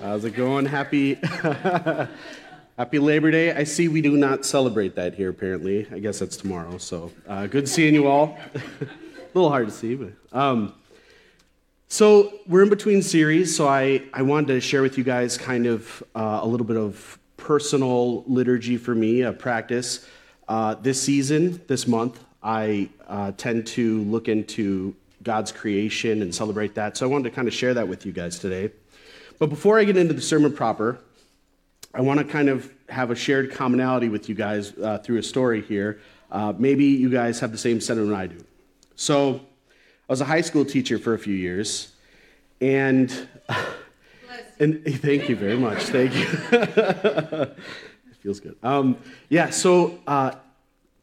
How's it going? Happy, happy Labor Day. I see we do not celebrate that here. Apparently, I guess that's tomorrow. So uh, good seeing you all. a little hard to see, but um, so we're in between series. So I I wanted to share with you guys kind of uh, a little bit of personal liturgy for me, a practice. Uh, this season, this month, I uh, tend to look into God's creation and celebrate that. So I wanted to kind of share that with you guys today. But before I get into the sermon proper, I want to kind of have a shared commonality with you guys uh, through a story here. Uh, maybe you guys have the same sentiment I do. So I was a high school teacher for a few years, and and thank you very much. Thank you. it feels good. Um, yeah. So uh,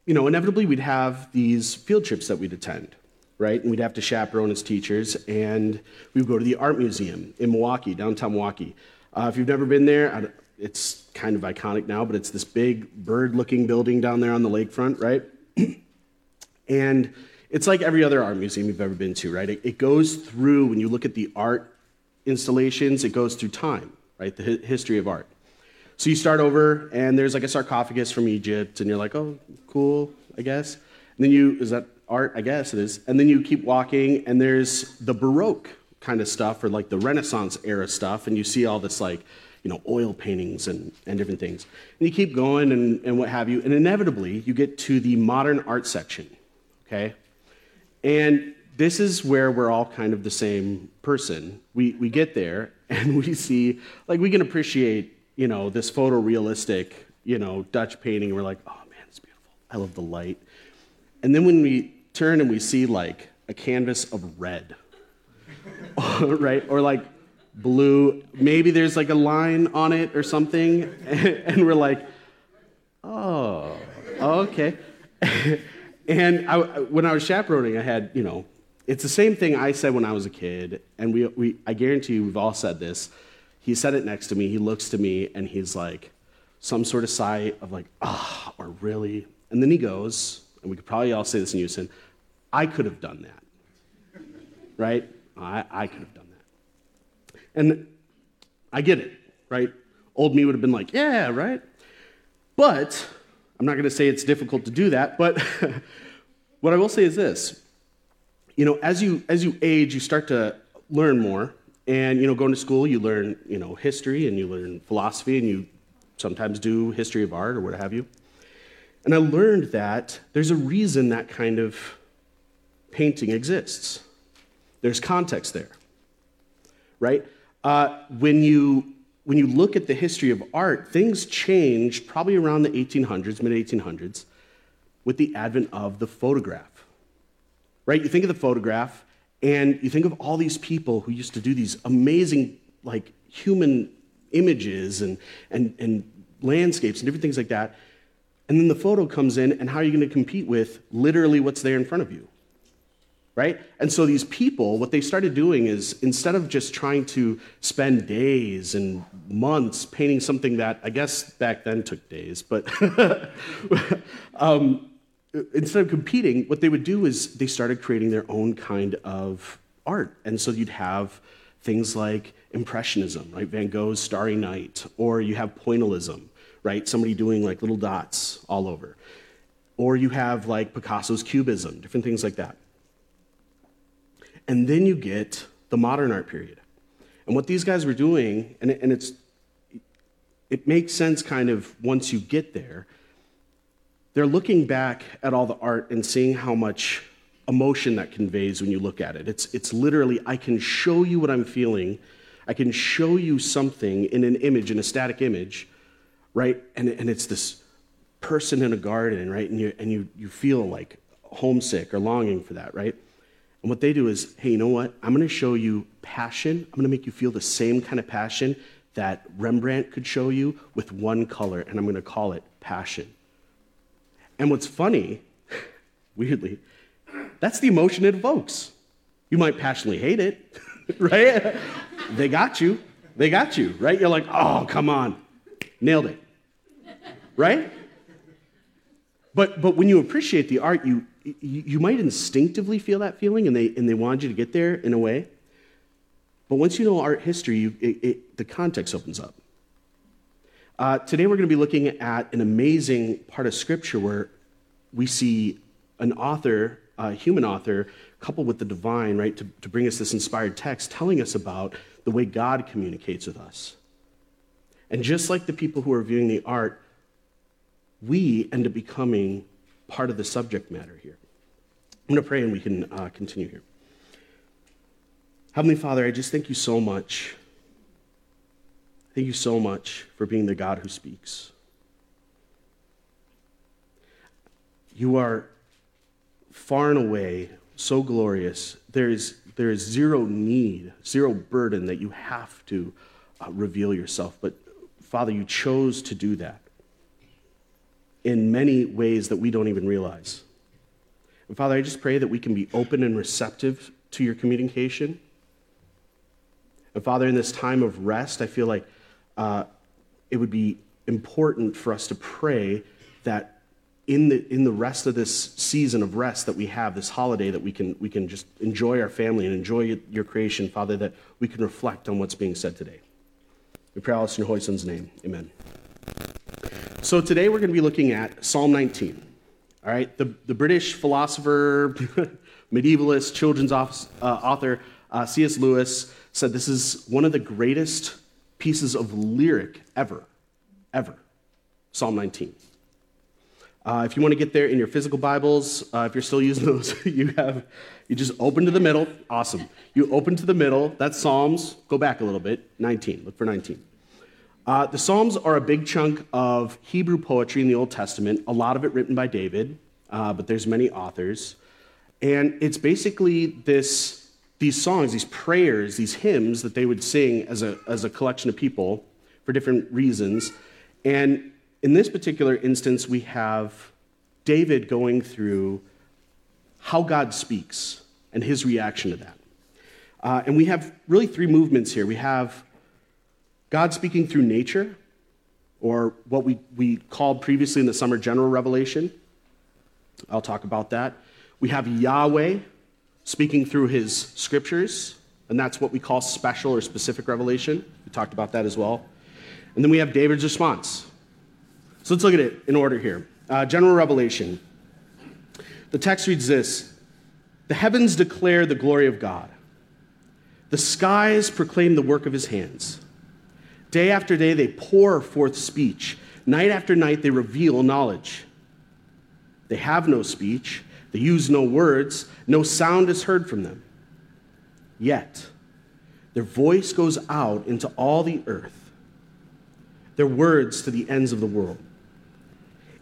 you know, inevitably we'd have these field trips that we'd attend right? And we'd have to chaperone as teachers, and we would go to the art museum in Milwaukee, downtown Milwaukee. Uh, if you've never been there, it's kind of iconic now, but it's this big bird-looking building down there on the lakefront, right? and it's like every other art museum you've ever been to, right? It, it, goes through when you look at the art installations, it goes through time, right? The hi- history of art. So you start over, and there's like a sarcophagus from Egypt, and you're like, oh, cool, I guess. And then you, is that art, I guess it is. And then you keep walking, and there's the Baroque kind of stuff, or like the Renaissance era stuff, and you see all this like, you know, oil paintings and, and different things. And you keep going and, and what have you, and inevitably you get to the modern art section, okay? And this is where we're all kind of the same person. We, we get there and we see, like, we can appreciate, you know, this photorealistic, you know, Dutch painting, and we're like, oh man, it's beautiful. I love the light. And then when we turn and we see like a canvas of red, right? Or like blue. Maybe there's like a line on it or something. And we're like, oh, okay. And I, when I was chaperoning, I had, you know, it's the same thing I said when I was a kid. And we, we, I guarantee you, we've all said this. He said it next to me. He looks to me and he's like, some sort of sigh of like, ah, oh, or really. And then he goes, and we could probably all say this in unison, I could have done that. Right? I, I could have done that. And I get it, right? Old me would have been like, yeah, right? But I'm not going to say it's difficult to do that, but what I will say is this. You know, as you as you age, you start to learn more. And you know, going to school, you learn, you know, history and you learn philosophy and you sometimes do history of art or what have you. And I learned that there's a reason that kind of painting exists. There's context there, right? Uh, when, you, when you look at the history of art, things changed probably around the 1800s, mid 1800s, with the advent of the photograph, right? You think of the photograph, and you think of all these people who used to do these amazing, like, human images and, and, and landscapes and different things like that. And then the photo comes in, and how are you going to compete with literally what's there in front of you? Right? And so these people, what they started doing is instead of just trying to spend days and months painting something that I guess back then took days, but um, instead of competing, what they would do is they started creating their own kind of art. And so you'd have things like Impressionism, right? Van Gogh's Starry Night, or you have Pointillism right? Somebody doing like little dots all over. Or you have like Picasso's Cubism, different things like that. And then you get the modern art period. And what these guys were doing, and, and it's, it makes sense kind of once you get there, they're looking back at all the art and seeing how much emotion that conveys when you look at it. It's, it's literally, I can show you what I'm feeling. I can show you something in an image, in a static image, right? And, and it's this person in a garden, right? And, you, and you, you feel like homesick or longing for that, right? And what they do is, hey, you know what? I'm going to show you passion. I'm going to make you feel the same kind of passion that Rembrandt could show you with one color, and I'm going to call it passion. And what's funny, weirdly, that's the emotion it evokes. You might passionately hate it, right? they got you. They got you, right? You're like, oh, come on. Nailed it. Right? But, but when you appreciate the art, you, you, might instinctively feel that feeling, and they, and they wanted you to get there in a way. But once you know art history, you, it, it, the context opens up. Uh, today, we're going to be looking at an amazing part of Scripture where we see an author, a human author, coupled with the divine, right, to, to bring us this inspired text telling us about the way God communicates with us. And just like the people who are viewing the art, we end up becoming part of the subject matter here. I'm going to pray and we can uh, continue here. Heavenly Father, I just thank you so much. Thank you so much for being the God who speaks. You are far and away so glorious. There is, there is zero need, zero burden that you have to uh, reveal yourself. But Father, you chose to do that in many ways that we don't even realize. And Father, I just pray that we can be open and receptive to your communication and Father, in this time of rest, I feel like uh, it would be important for us to pray that in the, in the rest of this season of rest that we have, this holiday, that we can, we can just enjoy our family and enjoy your creation, Father, that we can reflect on what's being said today. We pray all this in your Holy Son's name. Amen. So today we're going to be looking at Psalm 19. All right, the, the British philosopher, medievalist, children's office, uh, author uh, C.S. Lewis said this is one of the greatest pieces of lyric ever, ever. Psalm 19. Uh, if you want to get there in your physical Bibles, uh, if you're still using those, you have you just open to the middle. Awesome. You open to the middle. That's Psalms. Go back a little bit. 19. Look for 19. Uh, the Psalms are a big chunk of Hebrew poetry in the Old Testament. A lot of it written by David, uh, but there's many authors, and it's basically this these songs, these prayers, these hymns that they would sing as a, as a collection of people for different reasons. And in this particular instance, we have David going through how God speaks and his reaction to that. Uh, and we have really three movements here. We have God speaking through nature, or what we, we called previously in the summer general revelation. I'll talk about that. We have Yahweh speaking through his scriptures, and that's what we call special or specific revelation. We talked about that as well. And then we have David's response. So let's look at it in order here. Uh, general revelation. The text reads this The heavens declare the glory of God, the skies proclaim the work of his hands. Day after day, they pour forth speech. Night after night, they reveal knowledge. They have no speech they use no words, no sound is heard from them. Yet, their voice goes out into all the earth, their words to the ends of the world.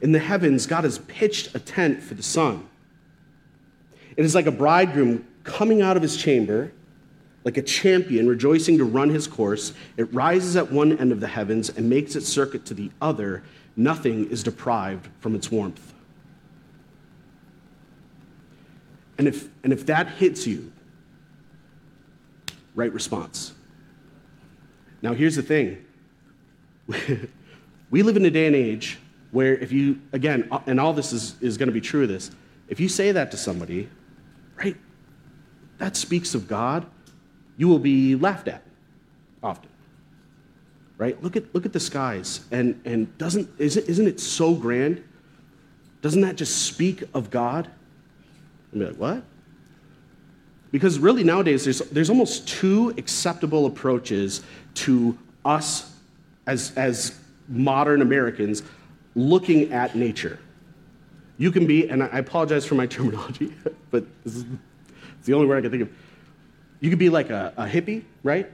In the heavens, God has pitched a tent for the sun. It is like a bridegroom coming out of his chamber, like a champion rejoicing to run his course. It rises at one end of the heavens and makes its circuit to the other. Nothing is deprived from its warmth. And if, and if that hits you, right response. Now, here's the thing we live in a day and age where, if you, again, and all this is, is going to be true of this, if you say that to somebody, right, that speaks of God, you will be laughed at often. Right? Look at, look at the skies. And, and doesn't, isn't, isn't it so grand? Doesn't that just speak of God? Be like, what? Because really nowadays, there's, there's almost two acceptable approaches to us as, as modern Americans looking at nature. You can be, and I apologize for my terminology, but this is it's the only word I can think of. You could be like a, a hippie, right?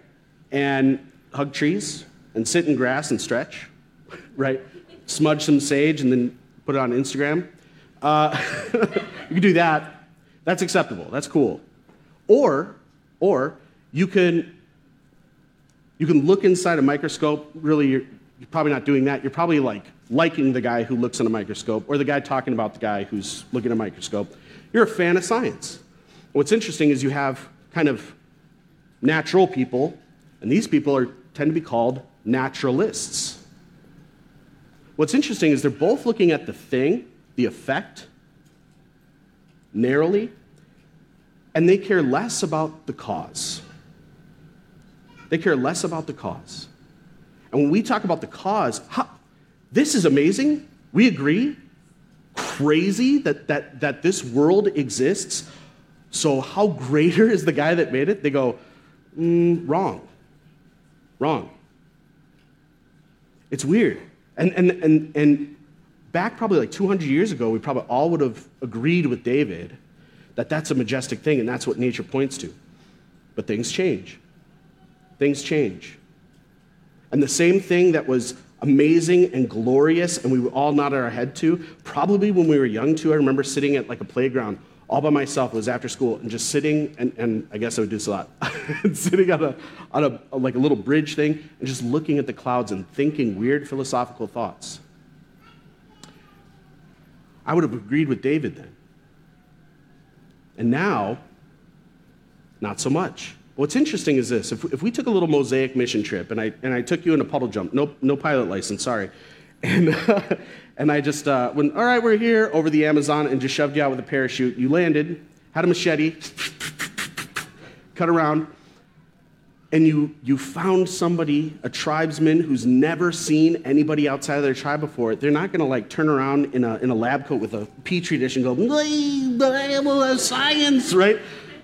And hug trees and sit in grass and stretch, right? Smudge some sage and then put it on Instagram. Uh, you can do that. That's acceptable. That's cool. Or, or you can You can look inside a microscope. Really, you're, you're probably not doing that. You're probably like liking the guy who looks in a microscope or the guy talking about the guy who's looking at a microscope. You're a fan of science. What's interesting is you have kind of natural people, and these people are, tend to be called naturalists. What's interesting is they're both looking at the thing, the effect, narrowly, and they care less about the cause. They care less about the cause. And when we talk about the cause, this is amazing. We agree. Crazy that, that, that this world exists. So, how greater is the guy that made it? They go, mm, wrong. Wrong. It's weird. And, and, and, and back probably like 200 years ago, we probably all would have agreed with David that that's a majestic thing and that's what nature points to. But things change. Things change. And the same thing that was amazing and glorious and we all nodded our head to, probably when we were young too, I remember sitting at like a playground all by myself. It was after school and just sitting, and, and I guess I would do this a lot, sitting on, a, on a, like a little bridge thing and just looking at the clouds and thinking weird philosophical thoughts. I would have agreed with David then. And now, not so much. What's interesting is this if, if we took a little mosaic mission trip and I, and I took you in a puddle jump, no, no pilot license, sorry, and, and I just uh, went, all right, we're here over the Amazon and just shoved you out with a parachute. You landed, had a machete, cut around, and you, you found somebody, a tribesman who's never seen anybody outside of their tribe before, they're not to like turn around in a, in a lab coat with a petri dish and go, science, right?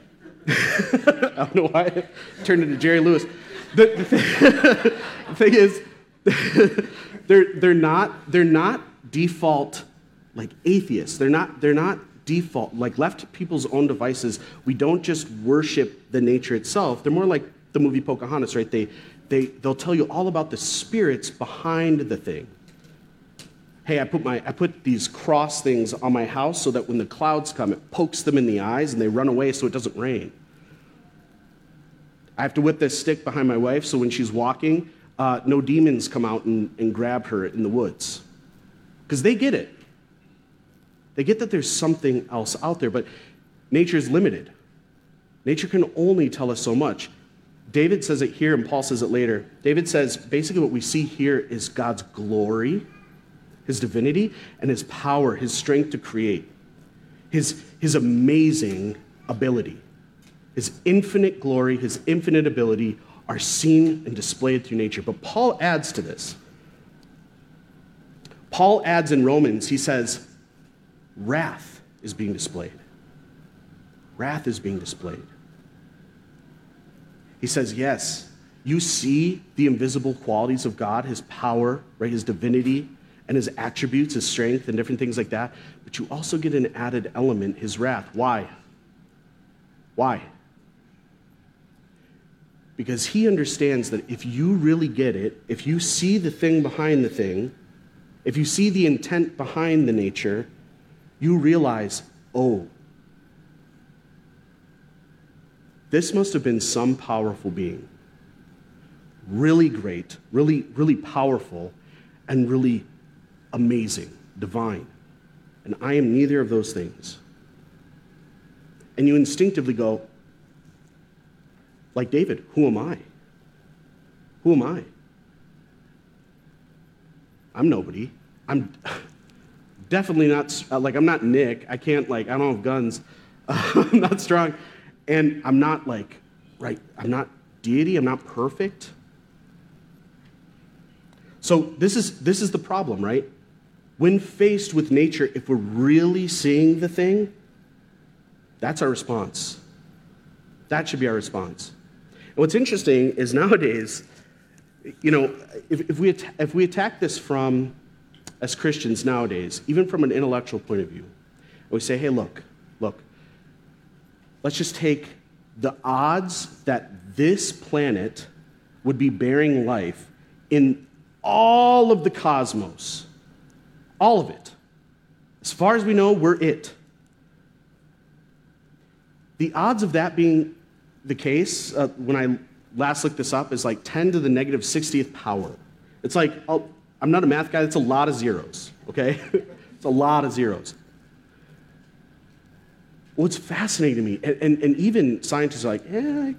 I don't know why I turned into Jerry Lewis. The, the, thing, the thing is, they're, they're, not, they're not default like atheists. They're not, they're not default, like left to people's own devices. We don't just worship the nature itself. They're more like the movie Pocahontas, right? They, they, they'll tell you all about the spirits behind the thing. Hey, I put, my, I put these cross things on my house so that when the clouds come, it pokes them in the eyes and they run away so it doesn't rain. I have to whip this stick behind my wife so when she's walking, uh, no demons come out and, and grab her in the woods. Because they get it. They get that there's something else out there, but nature is limited. Nature can only tell us so much. David says it here, and Paul says it later. David says basically what we see here is God's glory, his divinity, and his power, his strength to create, his, his amazing ability. His infinite glory, his infinite ability are seen and displayed through nature. But Paul adds to this. Paul adds in Romans, he says, wrath is being displayed. Wrath is being displayed. He says, Yes, you see the invisible qualities of God, his power, right, his divinity, and his attributes, his strength, and different things like that. But you also get an added element, his wrath. Why? Why? Because he understands that if you really get it, if you see the thing behind the thing, if you see the intent behind the nature, you realize, oh, This must have been some powerful being. Really great, really, really powerful, and really amazing, divine. And I am neither of those things. And you instinctively go, like David, who am I? Who am I? I'm nobody. I'm definitely not, uh, like, I'm not Nick. I can't, like, I don't have guns. I'm not strong. And I'm not like, right, I'm not deity, I'm not perfect. So this is this is the problem, right? When faced with nature, if we're really seeing the thing, that's our response. That should be our response. And what's interesting is nowadays, you know, if, if, we, if we attack this from, as Christians nowadays, even from an intellectual point of view, and we say, hey, look, look, let's just take the odds that this planet would be bearing life in all of the cosmos, all of it. As far as we know, we're it. The odds of that being the case, uh, when I last looked this up, is like 10 to the negative 60th power. It's like, oh, I'm not a math guy, it's a lot of zeros, okay? it's a lot of zeros. What's fascinating to me, and, and, and even scientists are like, yeah,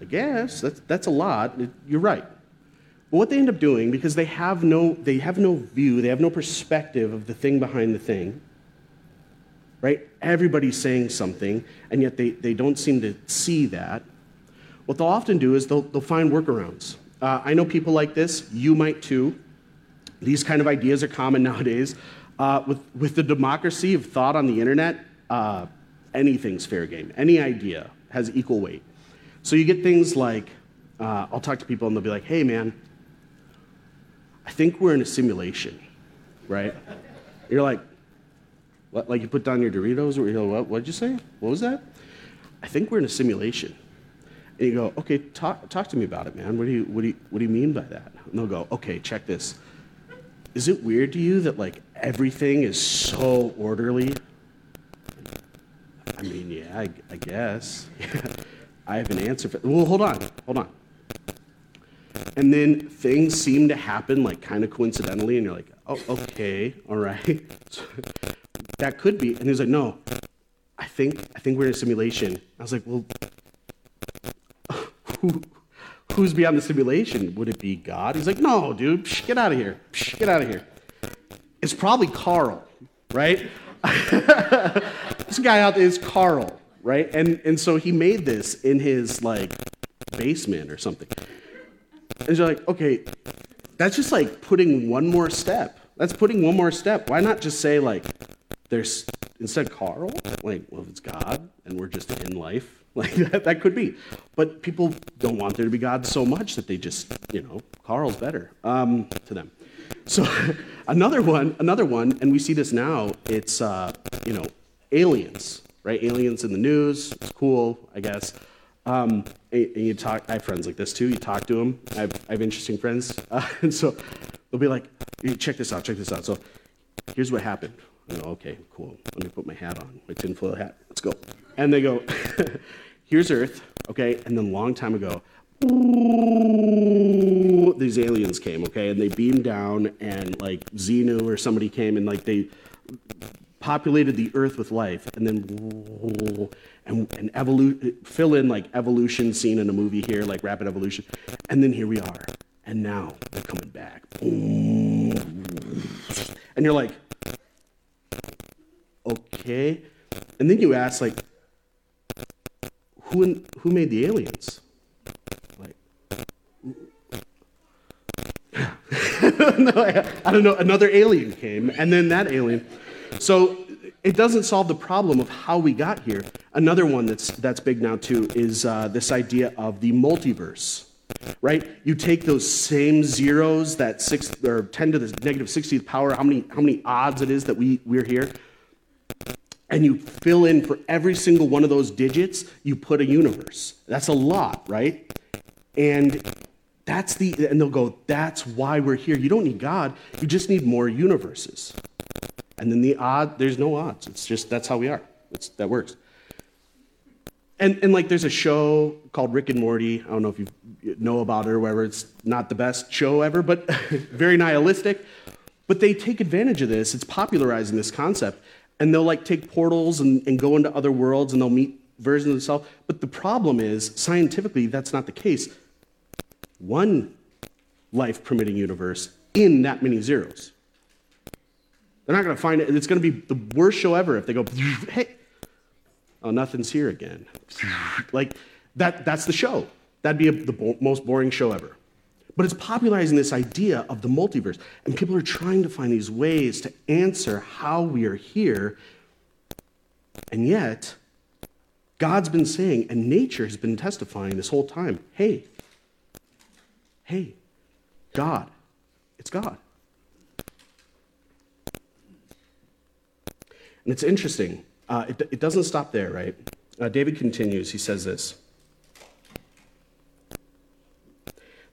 I guess that's, that's a lot. You're right. But what they end up doing, because they have no, they have no view, they have no perspective of the thing behind the thing, right? Everybody's saying something, and yet they, they don't seem to see that. What they'll often do is they'll, they'll find workarounds. Uh, I know people like this, you might too. These kind of ideas are common nowadays. Uh, with, with the democracy of thought on the internet, uh, anything's fair game. Any idea has equal weight. So you get things like, uh, I'll talk to people and they'll be like, hey man, I think we're in a simulation, right? You're like, what, like you put down your Doritos, or you're like, what, what'd you say? What was that? I think we're in a simulation. And you go, okay, talk, talk to me about it, man. What do, you, what, do you, what do you mean by that? And they'll go, okay, check this. Is it weird to you that like everything is so orderly? I mean, yeah, I, I guess. I have an answer for Well, hold on, hold on. And then things seem to happen like kind of coincidentally, and you're like, oh, okay, all right. that could be. And he's like, no, I think I think we're in a simulation. I was like, well, who, who's beyond the simulation? Would it be God? He's like, no, dude, Psh, get out of here. Psh, get out of here. It's probably Carl, right? this guy out there is Carl, right? And and so he made this in his like basement or something. And you're like, okay, that's just like putting one more step. That's putting one more step. Why not just say like, there's instead Carl? Like, well, if it's God and we're just in life, like that, that could be. But people don't want there to be God so much that they just, you know, Carl's better um, to them. So another one, another one, and we see this now. It's uh, you know, aliens, right? Aliens in the news. It's cool, I guess. Um, and, you talk. I have friends like this too. You talk to them. I have, I have interesting friends, uh, and so they'll be like, hey, "Check this out. Check this out." So here's what happened. I go, "Okay, cool. Let me put my hat on, my tinfoil hat. Let's go." And they go, "Here's Earth." Okay, and then long time ago, these aliens came, okay, and they beamed down, and like Xenu or somebody came, and like they populated the earth with life, and then and, and evolu- fill in like evolution scene in a movie here, like rapid evolution, and then here we are, and now they're coming back, and you're like, okay, and then you ask like, who in, who made the aliens? no, I, I don't know. Another alien came, and then that alien. So it doesn't solve the problem of how we got here. Another one that's, that's big now, too, is uh, this idea of the multiverse, right? You take those same zeros, that six, or 10 to the negative 60th power, how many, how many odds it is that we, we're here, and you fill in for every single one of those digits, you put a universe. That's a lot, right? And that's the, and they'll go, that's why we're here. You don't need God, you just need more universes. And then the odd, there's no odds. It's just, that's how we are. It's, that works. And, and like there's a show called Rick and Morty. I don't know if you know about it or whatever. It's not the best show ever, but very nihilistic. But they take advantage of this. It's popularizing this concept. And they'll like take portals and, and go into other worlds and they'll meet versions of themselves. But the problem is, scientifically, that's not the case one life permitting universe in that many zeros. They're not going to find it. It's going to be the worst show ever if they go, hey, oh, nothing's here again. Like, that, that's the show. That'd be a, the bo- most boring show ever. But it's popularizing this idea of the multiverse. And people are trying to find these ways to answer how we are here. And yet, God's been saying, and nature has been testifying this whole time hey, hey, God, it's God. And it's interesting. Uh, it, it, doesn't stop there, right? Uh, David continues. He says this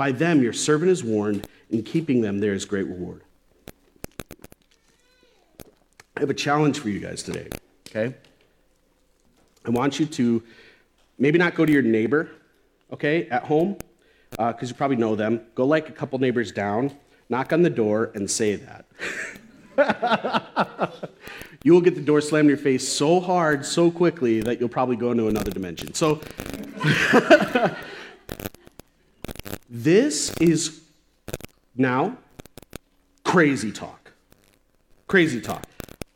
By them your servant is warned. In keeping them, there is great reward. I have a challenge for you guys today, okay? I want you to maybe not go to your neighbor, okay, at home, because uh, you probably know them. Go like a couple neighbors down, knock on the door, and say that. you will get the door slammed in your face so hard, so quickly, that you'll probably go into another dimension. So, this is now crazy talk. Crazy talk.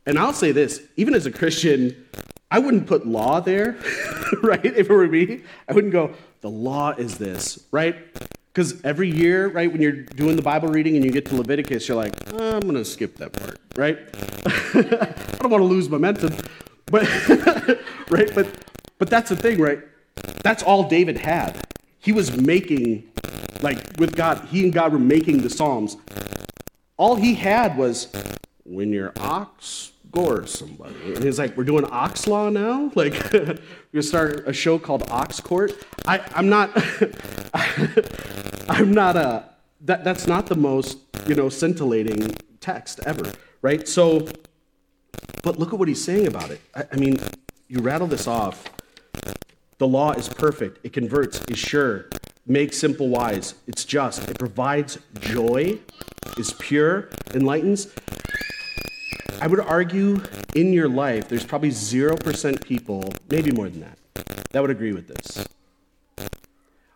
And I'll say this even as a Christian, I wouldn't put law there, right? If it were me, I wouldn't go, the law is this, right? Because every year, right, when you're doing the Bible reading and you get to Leviticus, you're like, oh, I'm going to skip that part, right? I don't want to lose momentum, but, right? But, but that's the thing, right? That's all David had. He was making, like, with God, he and God were making the Psalms. All he had was, when your ox gore somebody. And he's like, we're doing Ox Law now? Like, we're gonna start a show called Ox Court? I, I'm not, I'm not a, that, that's not the most, you know, scintillating text ever, right? So, but look at what he's saying about it. I, I mean, you rattle this off. The law is perfect, it converts, is sure, makes simple wise, it's just, it provides joy, is pure, enlightens. I would argue in your life, there's probably 0% people, maybe more than that, that would agree with this.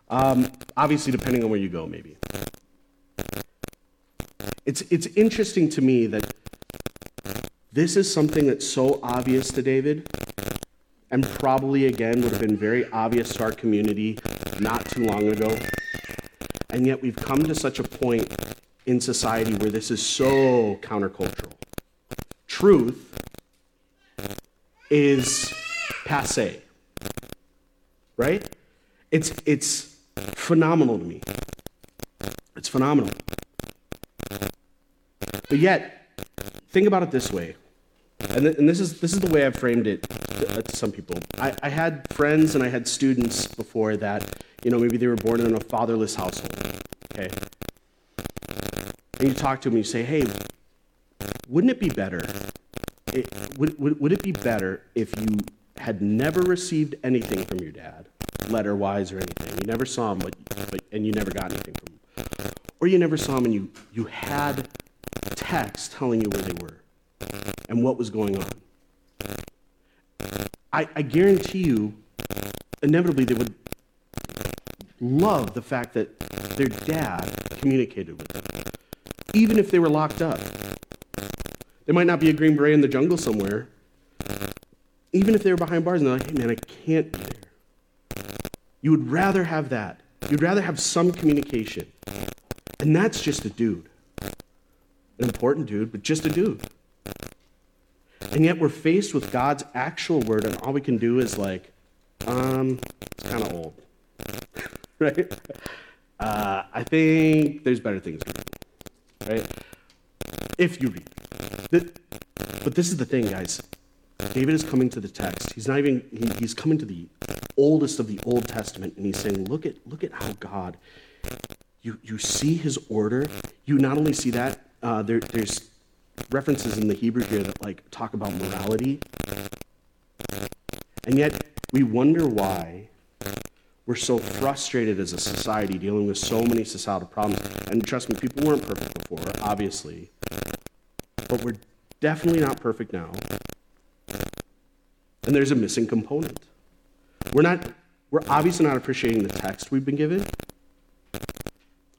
Um, obviously, depending on where you go, maybe. It's, it's interesting to me that this is something that's so obvious to David, and probably, again, would have been very obvious to our community not too long ago. And yet, we've come to such a point in society where this is so countercultural truth is passe. Right? It's, it's phenomenal to me. It's phenomenal. But yet, think about it this way. And, th- and this, is, this is the way I've framed it to, uh, to some people. I, I had friends and I had students before that, you know, maybe they were born in a fatherless household. Okay? And you talk to them and you say, hey, wouldn't it be better? It, would, would, would it be better if you had never received anything from your dad, letter wise or anything? You never saw him, but, but, and you never got anything from him. Or you never saw him and you, you had text telling you where they were and what was going on. I, I guarantee you, inevitably, they would love the fact that their dad communicated with them, even if they were locked up. There might not be a Green Beret in the jungle somewhere. Even if they were behind bars and they're like, hey man, I can't be there. You would rather have that. You'd rather have some communication. And that's just a dude. An important dude, but just a dude. And yet we're faced with God's actual word, and all we can do is like, um, it's kind of old. right? Uh, I think there's better things. Right? If you read. But this is the thing, guys. David is coming to the text. He's not even, he, he's coming to the oldest of the Old Testament, and he's saying, look at, look at how God, you, you see his order. You not only see that, uh, there, there's references in the Hebrew here that like talk about morality. And yet we wonder why we're so frustrated as a society dealing with so many societal problems. And trust me, people weren't perfect before, obviously but we're definitely not perfect now. And there's a missing component. We're not we're obviously not appreciating the text we've been given.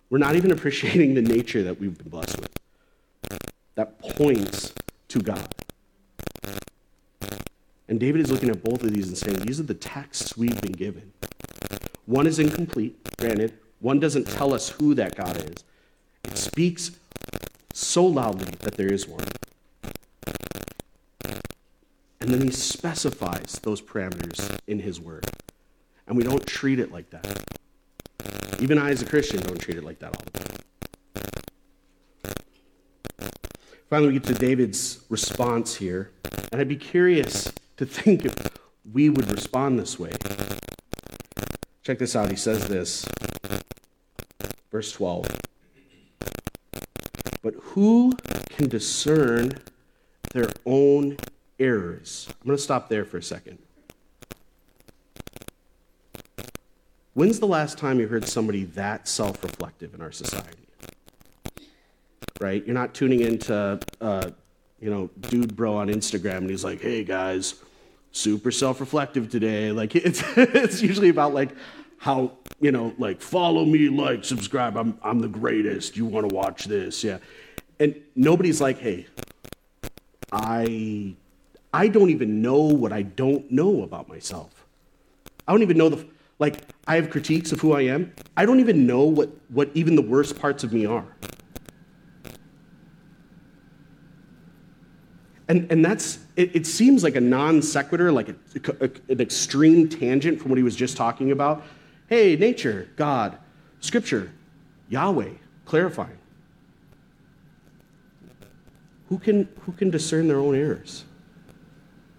We're not even appreciating the nature that we've been blessed with. That points to God. And David is looking at both of these and saying, these are the texts we've been given. One is incomplete, granted. One doesn't tell us who that God is. It speaks so loudly that there is one. And then he specifies those parameters in his word. And we don't treat it like that. Even I, as a Christian, don't treat it like that all the time. Finally, we get to David's response here. And I'd be curious to think if we would respond this way. Check this out. He says this, verse 12. But who can discern their own errors? I'm going to stop there for a second. When's the last time you heard somebody that self reflective in our society? Right? You're not tuning into, uh, you know, dude bro on Instagram and he's like, hey guys, super self reflective today. Like, it's, it's usually about like how, you know, like, follow me, like, subscribe. I'm, I'm the greatest. You want to watch this. Yeah. And nobody's like, hey, I, I don't even know what I don't know about myself. I don't even know the, like, I have critiques of who I am. I don't even know what, what even the worst parts of me are. And, and that's, it, it seems like a non sequitur, like a, a, an extreme tangent from what he was just talking about. Hey, nature, God, scripture, Yahweh, clarifying. Who can, who can discern their own errors?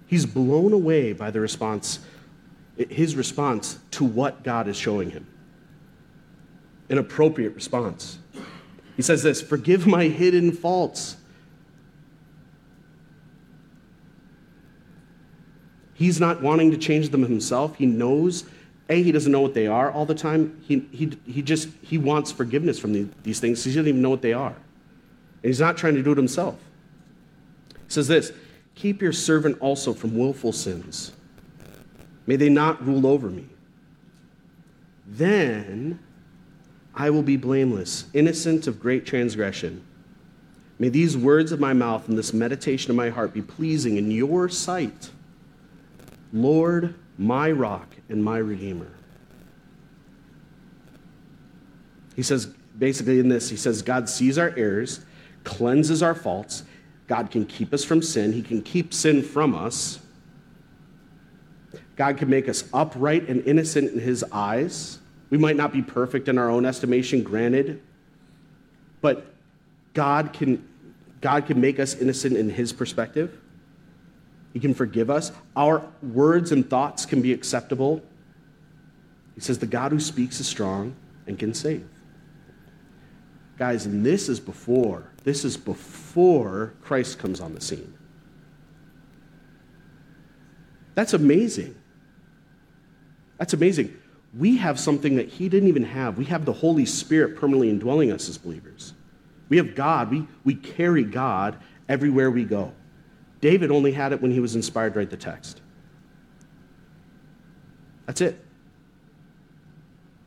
He's blown away by the response, his response to what God is showing him. An appropriate response. He says this Forgive my hidden faults. He's not wanting to change them himself. He knows, A, he doesn't know what they are all the time. He, he, he just, he wants forgiveness from the, these things. He doesn't even know what they are. And he's not trying to do it himself. He says this Keep your servant also from willful sins. May they not rule over me. Then I will be blameless, innocent of great transgression. May these words of my mouth and this meditation of my heart be pleasing in your sight, Lord, my rock and my redeemer. He says, basically, in this, he says, God sees our errors, cleanses our faults, God can keep us from sin, He can keep sin from us. God can make us upright and innocent in His eyes. We might not be perfect in our own estimation, granted, but God can, God can make us innocent in His perspective. He can forgive us. Our words and thoughts can be acceptable. He says, The God who speaks is strong and can save. Guys, and this is before, this is before Christ comes on the scene. That's amazing. That's amazing. We have something that he didn't even have. We have the Holy Spirit permanently indwelling us as believers. We have God. We, we carry God everywhere we go. David only had it when he was inspired to write the text. That's it.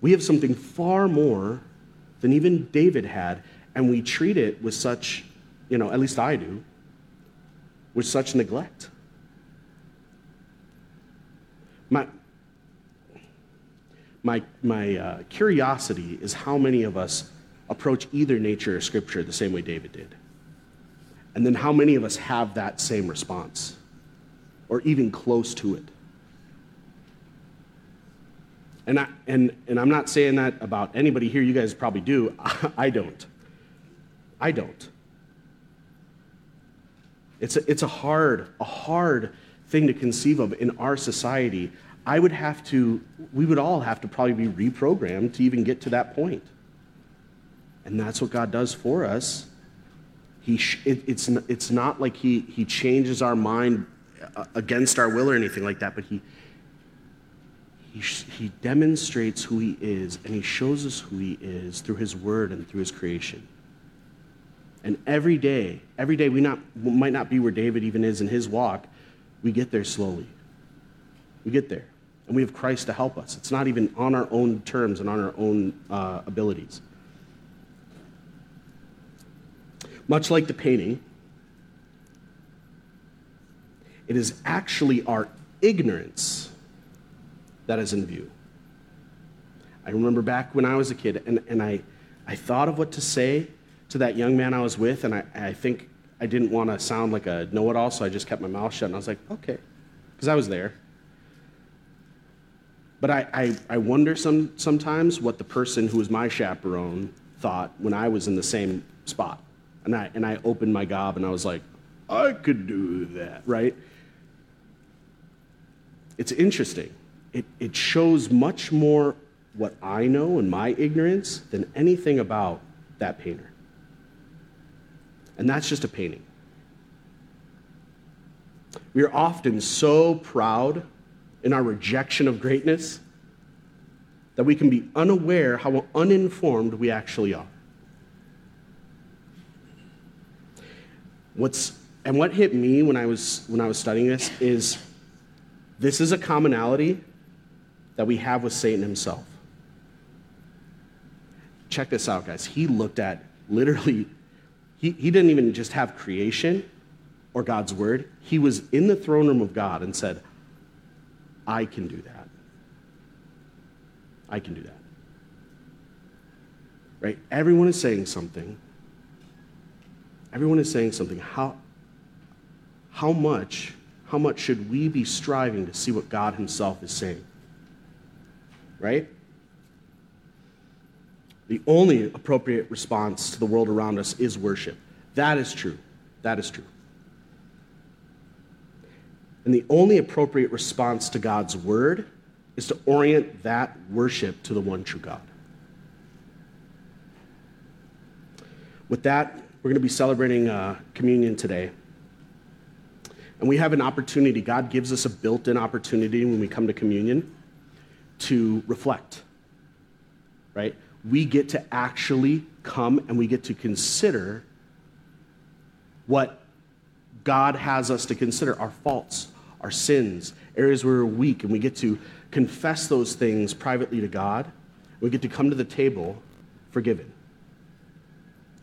We have something far more than even David had, and we treat it with such, you know, at least I do, with such neglect. My, my, my uh, curiosity is how many of us approach either nature or scripture the same way David did. And then how many of us have that same response, or even close to it. And, I, and, and I'm not saying that about anybody here. You guys probably do. I don't. I don't. It's a, it's a hard, a hard thing to conceive of in our society. I would have to, we would all have to probably be reprogrammed to even get to that point. And that's what God does for us. He sh- it, it's, it's not like he, he changes our mind uh, against our will or anything like that, but he, he, he demonstrates who he is and he shows us who he is through his word and through his creation. And every day, every day we not, might not be where David even is in his walk, we get there slowly. We get there. And we have Christ to help us. It's not even on our own terms and on our own uh, abilities. Much like the painting, it is actually our ignorance that is in view. I remember back when I was a kid, and, and I, I thought of what to say to that young man I was with, and I, I think I didn't want to sound like a know it all, so I just kept my mouth shut, and I was like, okay, because I was there. But I, I, I wonder some, sometimes what the person who was my chaperone thought when I was in the same spot. And I, and I opened my gob and I was like, I could do that, right? It's interesting. It, it shows much more what I know and my ignorance than anything about that painter. And that's just a painting. We are often so proud in our rejection of greatness that we can be unaware how uninformed we actually are. What's, and what hit me when I, was, when I was studying this is this is a commonality that we have with Satan himself. Check this out, guys. He looked at literally, he, he didn't even just have creation or God's word. He was in the throne room of God and said, I can do that. I can do that. Right? Everyone is saying something. Everyone is saying something. How, how much, how much should we be striving to see what God Himself is saying? Right? The only appropriate response to the world around us is worship. That is true. That is true. And the only appropriate response to God's word is to orient that worship to the one true God. With that, we're going to be celebrating uh, communion today. And we have an opportunity, God gives us a built in opportunity when we come to communion to reflect, right? We get to actually come and we get to consider what God has us to consider our faults, our sins, areas where we're weak, and we get to confess those things privately to God. We get to come to the table forgiven.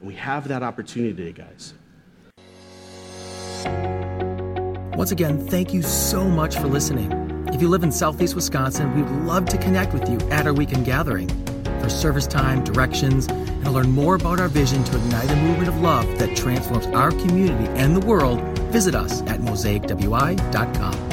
And we have that opportunity today, guys. Once again, thank you so much for listening. If you live in Southeast Wisconsin, we would love to connect with you at our weekend gathering. For service time, directions, and to learn more about our vision to ignite a movement of love that transforms our community and the world, visit us at mosaicwi.com.